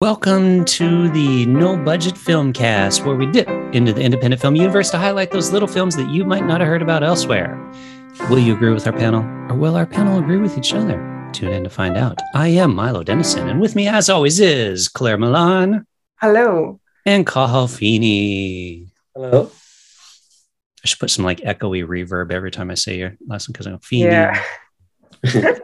Welcome to the No Budget Film Cast, where we dip into the independent film universe to highlight those little films that you might not have heard about elsewhere. Will you agree with our panel, or will our panel agree with each other? Tune in to find out. I am Milo Dennison, and with me, as always, is Claire Milan Hello. and Cathal Feeney. Hello. I should put some like echoey reverb every time I say your last one because I'm Feeney. Yeah.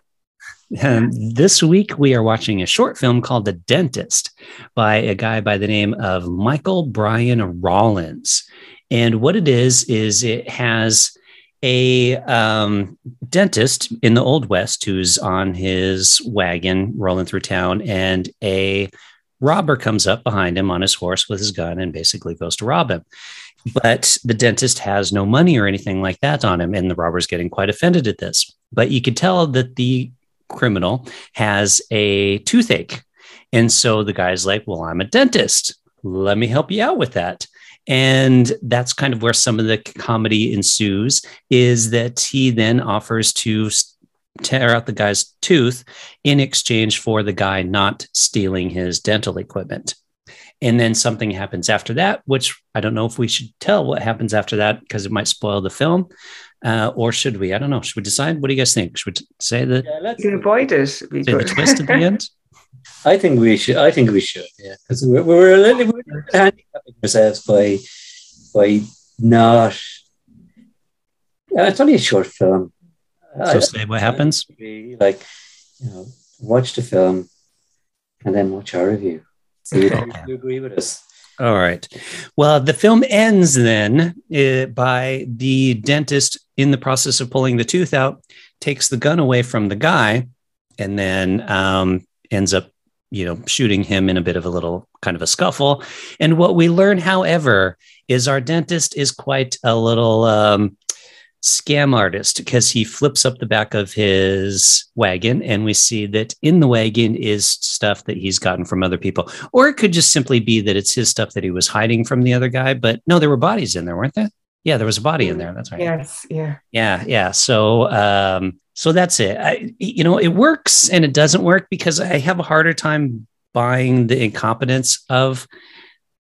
And this week, we are watching a short film called The Dentist by a guy by the name of Michael Brian Rawlins. And what it is, is it has a um, dentist in the Old West who's on his wagon rolling through town, and a robber comes up behind him on his horse with his gun and basically goes to rob him. But the dentist has no money or anything like that on him, and the robber's getting quite offended at this. But you could tell that the criminal has a toothache. And so the guy's like, Well, I'm a dentist. Let me help you out with that. And that's kind of where some of the comedy ensues is that he then offers to tear out the guy's tooth in exchange for the guy not stealing his dental equipment. And then something happens after that, which I don't know if we should tell what happens after that because it might spoil the film. Uh, or should we? I don't know. Should we decide? What do you guys think? Should we say the, Yeah, let's. Avoid it. It'd be say the twist at the end? I think we should. I think we should. Yeah, because we're, we're a little we're handicapping ourselves by by not. Yeah, it's only a short film. So say what happens. Really, like, you know, watch the film, and then watch our review. See if Okay. you agree with us. All right. Well, the film ends then uh, by the dentist in the process of pulling the tooth out takes the gun away from the guy and then um, ends up, you know, shooting him in a bit of a little kind of a scuffle. And what we learn, however, is our dentist is quite a little um, scam artist because he flips up the back of his wagon and we see that in the wagon is stuff that he's gotten from other people or it could just simply be that it's his stuff that he was hiding from the other guy but no there were bodies in there weren't there yeah there was a body in there that's right Yes. Yeah. yeah yeah so um so that's it I, you know it works and it doesn't work because i have a harder time buying the incompetence of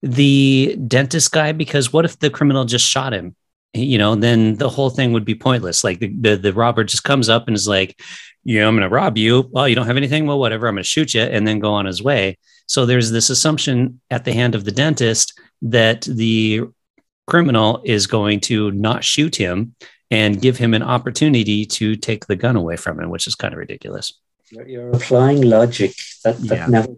the dentist guy because what if the criminal just shot him you know then the whole thing would be pointless like the, the, the robber just comes up and is like yeah i'm going to rob you well you don't have anything well whatever i'm going to shoot you and then go on his way so there's this assumption at the hand of the dentist that the criminal is going to not shoot him and give him an opportunity to take the gun away from him, which is kind of ridiculous. You're, you're applying logic that that Yeah. never.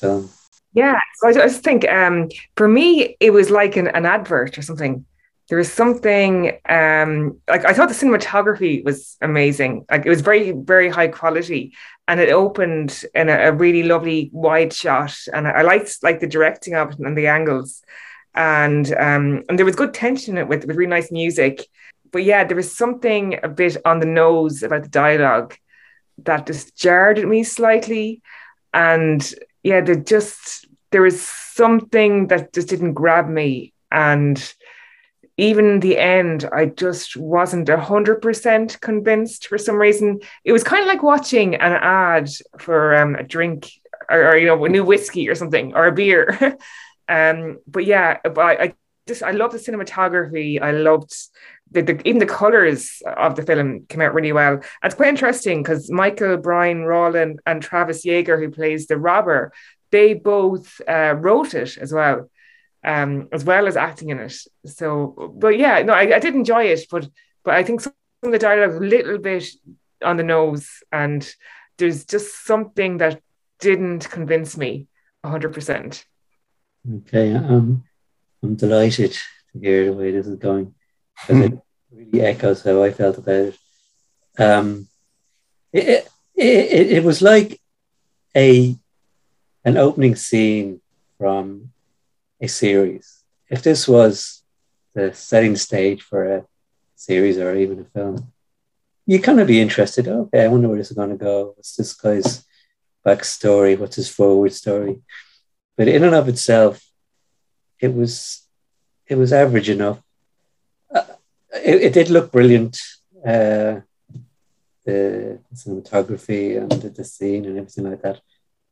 Film. Yeah. So I just think um, for me, it was like an, an advert or something. There was something um, like I thought the cinematography was amazing. Like it was very, very high quality, and it opened in a, a really lovely wide shot. And I, I liked like the directing of it and the angles, and um, and there was good tension in it with with really nice music. But yeah, there was something a bit on the nose about the dialogue that just jarred at me slightly, and yeah, there just there was something that just didn't grab me, and even the end, I just wasn't a hundred percent convinced for some reason. It was kind of like watching an ad for um, a drink or, or, you know a new whiskey or something or a beer. um, but yeah, but I, I just I love the cinematography. I loved the, the even the colors of the film came out really well. It's quite interesting because Michael Brian Rawlins and Travis Yeager, who plays the robber, they both uh, wrote it as well, um, as well as acting in it. So, but yeah, no, I, I did enjoy it, but but I think some of the dialogue was a little bit on the nose, and there's just something that didn't convince me hundred percent. Okay, um, I'm delighted to hear the way this is going because it really echoes how I felt about it. Um, it, it, it, it was like a an opening scene from a series. If this was the setting stage for a series or even a film, you kind of be interested. Okay, I wonder where this is going to go. What's this guy's backstory? What's his forward story? But in and of itself, it was it was average enough. Uh, it, it did look brilliant. Uh, the cinematography and the, the scene and everything like that.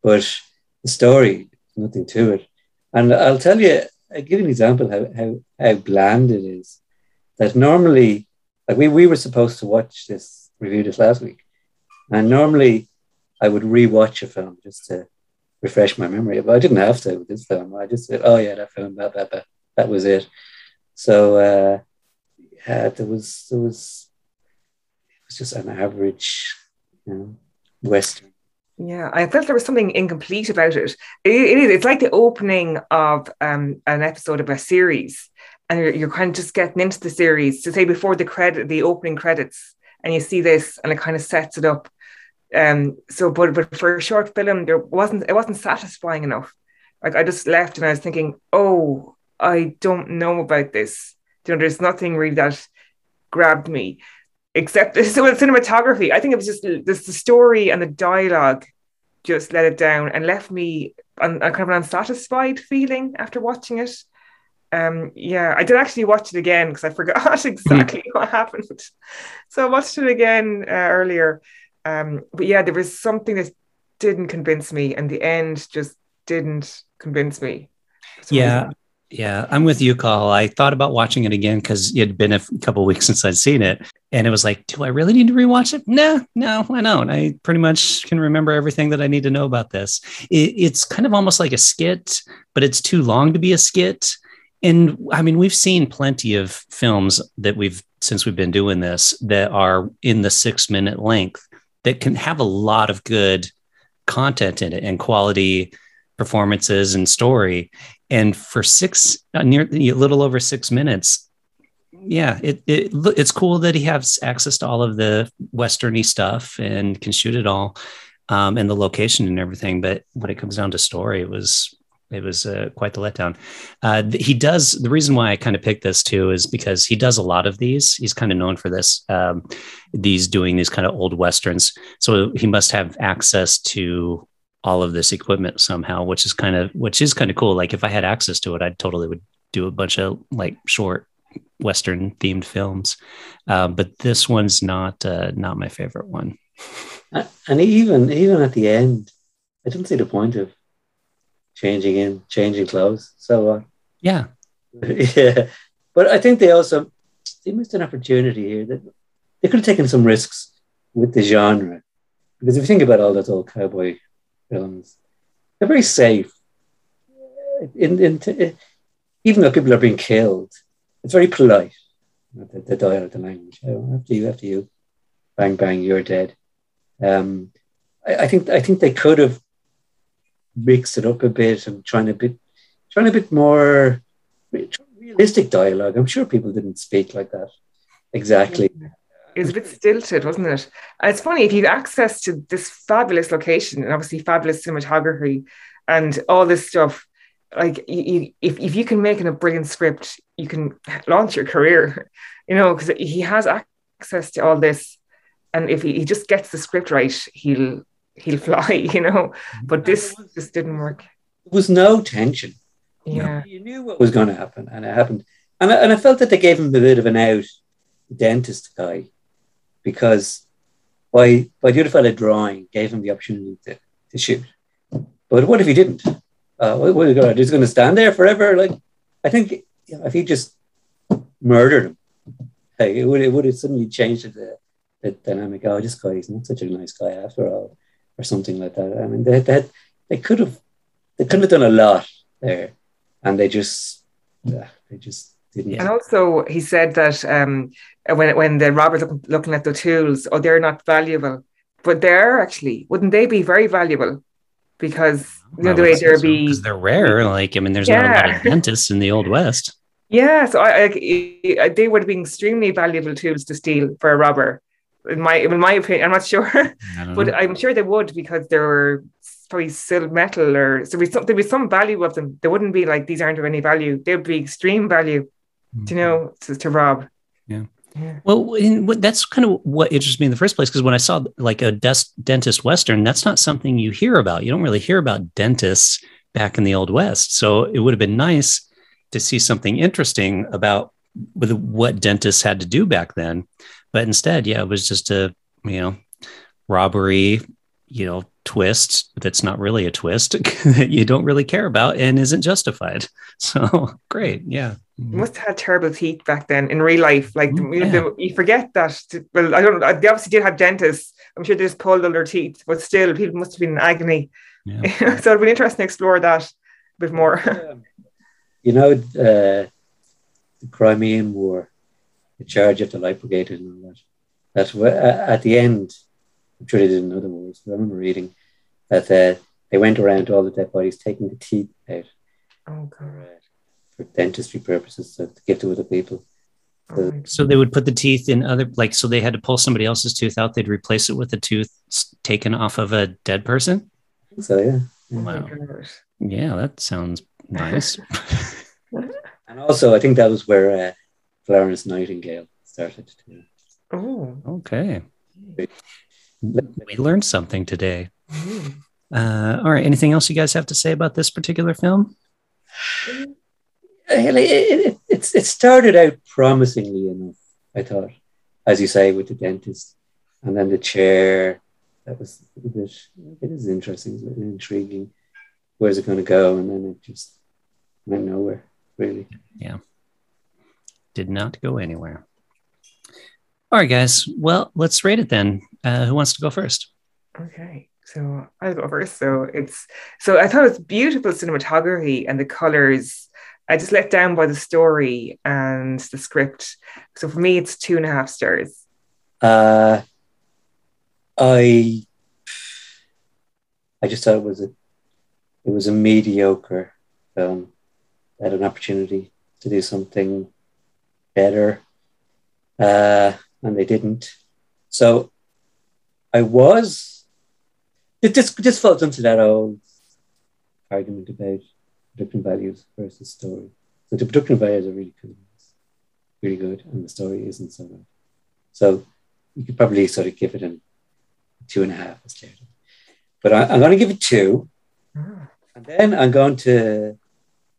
But the story nothing to it. And I'll tell you, I'll give you an example how how how bland it is. That normally, like we we were supposed to watch this review this last week, and normally I would rewatch a film just to refresh my memory. But I didn't have to with this film. I just said, "Oh yeah, that film, that that that, that was it." So uh, yeah, there was there was it was just an average, you know, western. Yeah, I felt there was something incomplete about it. it, it is. It's like the opening of um, an episode of a series, and you're, you're kind of just getting into the series to say before the credit, the opening credits, and you see this, and it kind of sets it up. Um, so, but but for a short film, there wasn't it wasn't satisfying enough. Like I just left, and I was thinking, oh, I don't know about this. You know, there's nothing really that grabbed me except so with cinematography. I think it was just this the story and the dialogue just let it down and left me on a kind of an unsatisfied feeling after watching it. Um, yeah, I did actually watch it again because I forgot exactly what happened. So I watched it again uh, earlier. Um, but yeah, there was something that didn't convince me, and the end just didn't convince me. Yeah. Yeah, I'm with you, Cathal. I thought about watching it again because it had been a couple weeks since I'd seen it. And it was like, do I really need to rewatch it? No, no, I don't. I pretty much can remember everything that I need to know about this. It, it's kind of almost like a skit, but it's too long to be a skit. And I mean, we've seen plenty of films that we've, since we've been doing this, that are in the six minute length that can have a lot of good content in it and quality performances and story and for six uh, near a little over six minutes yeah it, it it's cool that he has access to all of the westerny stuff and can shoot it all um, and the location and everything but when it comes down to story it was it was uh, quite the letdown. Uh, he does the reason why I kind of picked this too is because he does a lot of these. He's kind of known for this. Um, these doing these kind of old westerns, so he must have access to all of this equipment somehow, which is kind of which is kind of cool. Like if I had access to it, I totally would do a bunch of like short Western themed films. Uh, but this one's not uh, not my favorite one. And even even at the end, I don't see the point of changing in changing clothes. So uh, yeah, yeah. But I think they also they missed an opportunity here that they could have taken some risks with the genre because if you think about all those old cowboy films. They're very safe. In, in, even though people are being killed, it's very polite. The, the dialect, the language. Oh, after you, after you, bang bang, you're dead. Um, I, I, think I think they could have mixed it up a bit and trying a bit, trying a bit more realistic dialogue. I'm sure people didn't speak like that exactly. It was a bit stilted, wasn't it? And it's funny if you have access to this fabulous location and obviously fabulous cinematography and all this stuff. Like you, you, if if you can make in a brilliant script, you can launch your career. You know, because he has access to all this, and if he, he just gets the script right, he'll he'll fly. You know, but this just didn't work. There was no tension. Yeah, you knew what was going to happen, and it happened. And I, and I felt that they gave him a bit of an out, dentist guy because by by fellow drawing gave him the opportunity to, to shoot. But what if he didn't? Uh, what, what are He's going to stand there forever? Like, I think you know, if he just murdered him, hey, it would it would have suddenly changed the, the dynamic. Oh, this guy is not such a nice guy after all, or something like that. I mean, they they, they could have they could have done a lot there, and they just yeah, they just didn't. And also, he said that um, when when the robbers look, looking at the tools, oh, they're not valuable, but they're actually. Wouldn't they be very valuable? Because you know the way there be because they're rare. Like I mean, there's yeah. not a lot of dentists in the old west. Yeah, so I, I, they would have been extremely valuable tools to steal for a robber. In my in my opinion, I'm not sure, but know. I'm sure they would because they were probably still metal or so there was some value of them. They wouldn't be like these aren't of any value. They would be extreme value, mm-hmm. you know, to, to rob. Yeah. Yeah. Well, that's kind of what interests me in the first place because when I saw like a des- dentist western, that's not something you hear about. You don't really hear about dentists back in the old west. So it would have been nice to see something interesting about what dentists had to do back then. But instead, yeah, it was just a you know robbery you know, twist that's not really a twist that you don't really care about and isn't justified. So great. Yeah. You must have had terrible teeth back then in real life. Like Mm, you, yeah. the- you forget that. Well, I don't. They obviously did have dentists. I'm sure they just pulled all their teeth, but still, people must have been in agony. Yeah. so it'd be interesting to explore that a bit more. You know, uh, the Crimean War, the charge of the light brigade and all that. That wa- uh, at the end, I'm sure they did in other wars. But I remember reading that uh, they went around to all the dead bodies, taking the teeth out oh god. For dentistry purposes, so to give to other people. Oh, my So they would put the teeth in other, like, so they had to pull somebody else's tooth out. They'd replace it with a tooth taken off of a dead person. So yeah, my Wow. Yeah, that sounds nice. and also I think that was where uh, Florence Nightingale started. To, Oh. okay. We learned something today. Mm. Uh, all right. Anything else you guys have to say about this particular film? Like, it, it, it started out promisingly enough, I thought, as you say, with the dentist, and then the chair. That was a bit. It is interesting, it's a intriguing. Where's it going to go? And then it just went nowhere, really. Yeah. Did not go anywhere. All right, guys. Well, let's rate it then. Uh, who wants to go first? Okay, so I'll go first. So it's so I thought it was beautiful cinematography and the colors. I just let down by the story and the script. So for me, it's two and a half stars. Uh, I I just thought it was a it was a mediocre film. Had an opportunity to do something better, uh, and they didn't. So I was it just just falls into that old argument about production values versus story. So the production values are really good, really good, and the story isn't so good. So you could probably sort of give it a two and a half. But I, I'm going to give it two, and then I'm going to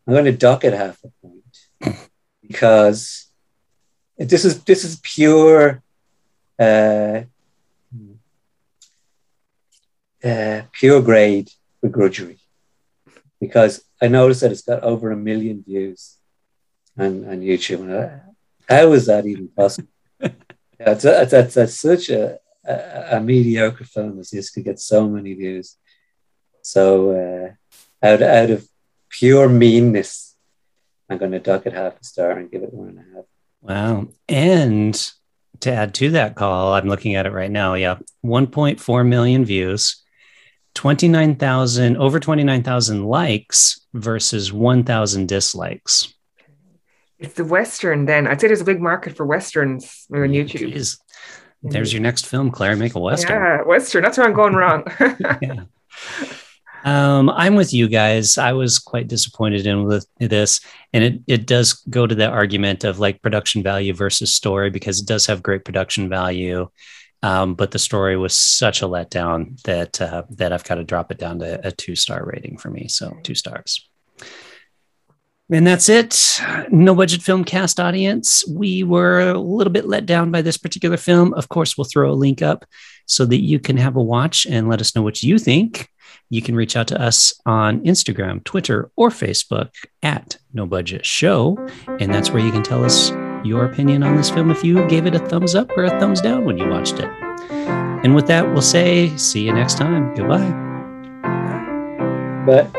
I'm going to dock it half a point because this is this is pure uh, uh, pure grade begrudgery because I noticed that it's got over a million views on, on YouTube. And I, how is that even possible? that's, that's, that's such a, a, a mediocre film as this could get so many views. So uh, out, out of pure meanness, I'm going to dock it half a star and give it one and a half. Wow. And to add to that call, I'm looking at it right now. Yeah. 1.4 million views, 29,000, over 29,000 likes versus 1,000 dislikes. It's the Western then. I'd say there's a big market for Westerns on YouTube. Jeez. There's your next film, Claire. Make a Western. Yeah, Western. That's where I'm going wrong. yeah. Um, I'm with you guys. I was quite disappointed in with this, and it it does go to the argument of like production value versus story because it does have great production value, um, but the story was such a letdown that uh, that I've got to drop it down to a two star rating for me. So two stars. And that's it. No budget film cast audience. We were a little bit let down by this particular film. Of course, we'll throw a link up so that you can have a watch and let us know what you think. You can reach out to us on Instagram, Twitter, or Facebook at No Budget Show. And that's where you can tell us your opinion on this film if you gave it a thumbs up or a thumbs down when you watched it. And with that, we'll say, see you next time. Goodbye. But